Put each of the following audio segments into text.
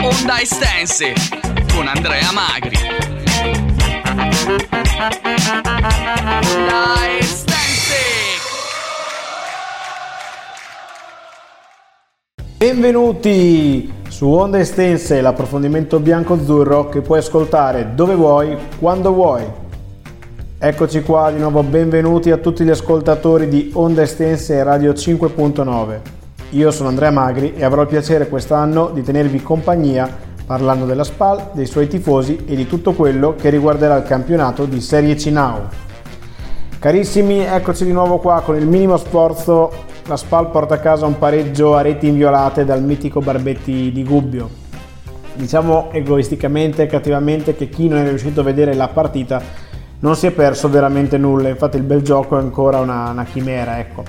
Onda Estense con Andrea Magri. Onda Estense. Benvenuti su Onda Estense, l'approfondimento bianco-azzurro che puoi ascoltare dove vuoi, quando vuoi. Eccoci qua di nuovo, benvenuti a tutti gli ascoltatori di Onda Estense Radio 5.9. Io sono Andrea Magri e avrò il piacere quest'anno di tenervi compagnia parlando della SPAL, dei suoi tifosi e di tutto quello che riguarderà il campionato di Serie C Now. Carissimi, eccoci di nuovo qua con il minimo sforzo. La SPAL porta a casa un pareggio a reti inviolate dal mitico Barbetti di Gubbio. Diciamo egoisticamente e cattivamente che chi non è riuscito a vedere la partita non si è perso veramente nulla, infatti il bel gioco è ancora una, una chimera. Ecco.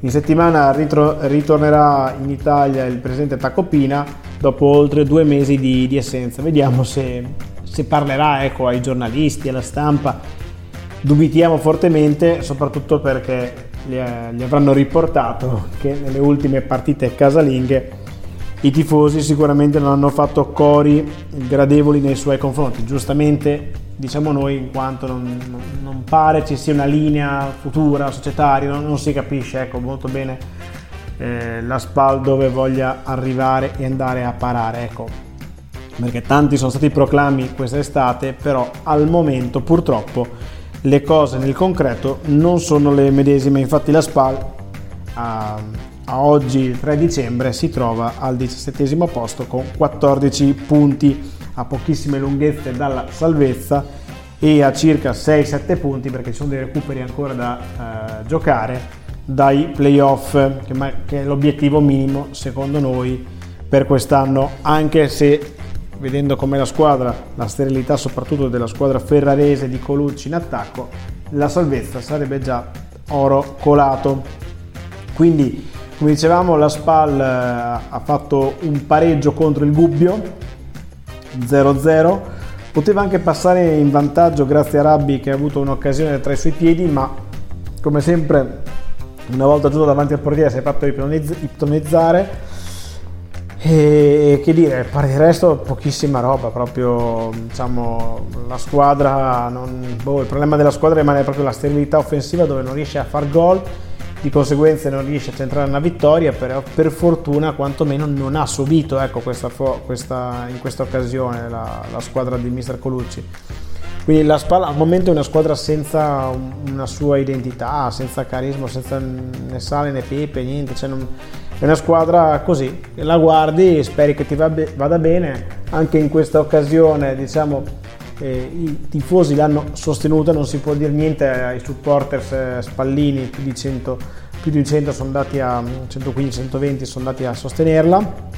In settimana ritro- ritornerà in Italia il presidente Tacopina dopo oltre due mesi di, di assenza. Vediamo se, se parlerà ecco, ai giornalisti, alla stampa Dubitiamo fortemente, soprattutto perché gli, gli avranno riportato che nelle ultime partite casalinghe i tifosi sicuramente non hanno fatto cori gradevoli nei suoi confronti. Giustamente diciamo noi, in quanto non, non pare ci sia una linea futura, societaria, non, non si capisce ecco, molto bene eh, la SPAL dove voglia arrivare e andare a parare. Ecco. Perché tanti sono stati i proclami quest'estate, però al momento purtroppo le cose nel concreto non sono le medesime, infatti la SPAL a, a oggi 3 dicembre si trova al 17 posto con 14 punti a pochissime lunghezze dalla salvezza e a circa 6-7 punti perché ci sono dei recuperi ancora da eh, giocare dai playoff che, che è l'obiettivo minimo secondo noi per quest'anno anche se vedendo com'è la squadra, la sterilità soprattutto della squadra ferrarese di Colucci in attacco, la salvezza sarebbe già oro colato. Quindi, come dicevamo, la SPAL eh, ha fatto un pareggio contro il Gubbio 0-0. Poteva anche passare in vantaggio grazie a Rabbi che ha avuto un'occasione tra i suoi piedi, ma come sempre una volta giunto davanti al portiere si è fatto ipnotizzare e che dire, per il resto pochissima roba, proprio diciamo la squadra, non, boh, il problema della squadra rimane proprio la sterilità offensiva dove non riesce a far gol, di conseguenza non riesce a centrare una vittoria, però per fortuna quantomeno non ha subito ecco, questa, questa, in questa occasione la, la squadra di Mister Colucci. Quindi la Spal al momento è una squadra senza una sua identità, senza carisma, senza né sale né pepe, niente, cioè non, è una squadra così, la guardi, speri che ti vada bene, anche in questa occasione diciamo eh, i tifosi l'hanno sostenuta, non si può dire niente ai supporters eh, spallini, più di 100, più di 100 sono andati a 115-120 sono andati a sostenerla.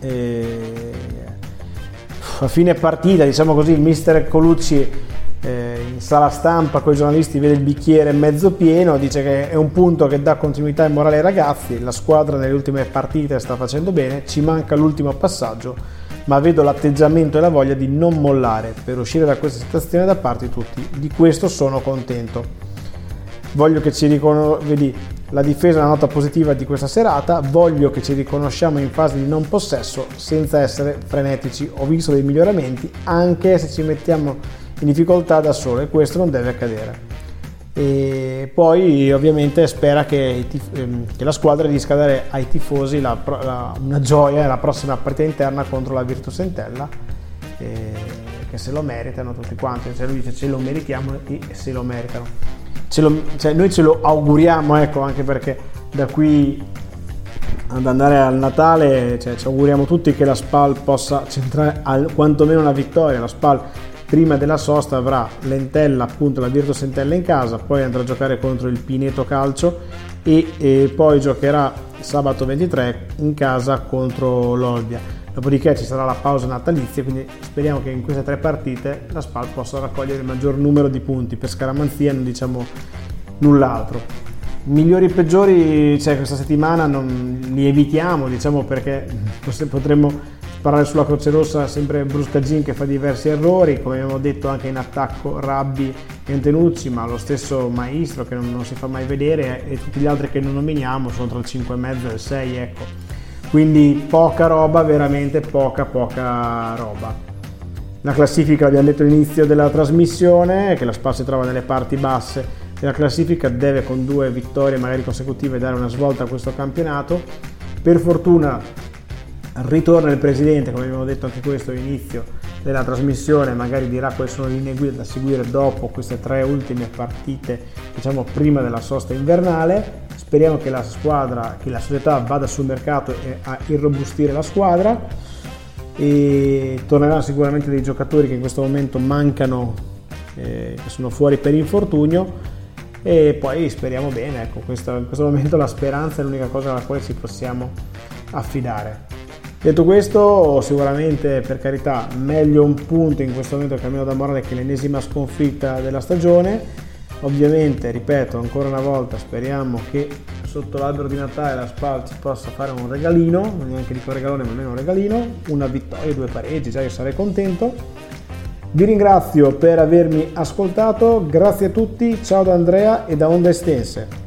E a fine partita, diciamo così, il mister Colucci eh, in sala stampa con i giornalisti vede il bicchiere mezzo pieno, dice che è un punto che dà continuità e morale ai ragazzi, la squadra nelle ultime partite sta facendo bene, ci manca l'ultimo passaggio, ma vedo l'atteggiamento e la voglia di non mollare per uscire da questa situazione da parte di tutti, di questo sono contento. Voglio che ci riconosca, vedi, la difesa è una nota positiva di questa serata, voglio che ci riconosciamo in fase di non possesso senza essere frenetici, ho visto dei miglioramenti anche se ci mettiamo in difficoltà da solo e questo non deve accadere. E poi ovviamente spera che, tif- ehm, che la squadra riesca a dare ai tifosi la, la, una gioia la prossima partita interna contro la Virtus Entella. Che se lo meritano tutti quanti. Cioè lui dice ce lo meritiamo e se lo meritano. Lo, cioè noi ce lo auguriamo ecco anche perché da qui ad andare al Natale cioè, ci auguriamo tutti che la SPAL possa centrare al, quantomeno una vittoria. La SPAL prima della sosta avrà l'Entella, appunto la Virtus Entella in casa, poi andrà a giocare contro il Pineto Calcio e, e poi giocherà sabato 23 in casa contro l'Olbia. Dopodiché ci sarà la pausa natalizia, quindi speriamo che in queste tre partite la SPAL possa raccogliere il maggior numero di punti. Per scaramanzia non diciamo null'altro. Migliori e peggiori, cioè questa settimana non li evitiamo, diciamo perché potremmo sparare sulla Croce Rossa sempre Bruscagin che fa diversi errori, come abbiamo detto anche in attacco Rabbi e Antenucci, ma lo stesso Maestro che non, non, si fa mai vedere e tutti gli altri che non nominiamo sono tra il 5,5 e il 6, ecco. Quindi poca roba, veramente poca poca roba. La classifica l'abbiamo detto all'inizio della trasmissione, che la SPA si trova nelle parti basse della classifica, deve con due vittorie magari consecutive dare una svolta a questo campionato. Per fortuna ritorna il presidente, come abbiamo detto anche questo all'inizio della trasmissione, magari dirà quali sono le linee guida da seguire dopo queste tre ultime partite, diciamo prima della sosta invernale. Speriamo che la squadra, che la società vada sul mercato a irrobustire la squadra e torneranno sicuramente dei giocatori che in questo momento mancano, eh, che sono fuori per infortunio e poi speriamo bene, ecco, questo, in questo momento la speranza è l'unica cosa alla quale ci possiamo affidare. Detto questo, sicuramente per carità meglio un punto in questo momento Cammino da Morale che l'ennesima sconfitta della stagione. Ovviamente, ripeto ancora una volta, speriamo che sotto l'albero di Natale la Spal ci possa fare un regalino, non neanche dico regalone, ma almeno un regalino, una vittoria, due pareggi, già io sarei contento. Vi ringrazio per avermi ascoltato, grazie a tutti, ciao da Andrea e da Onda Estense.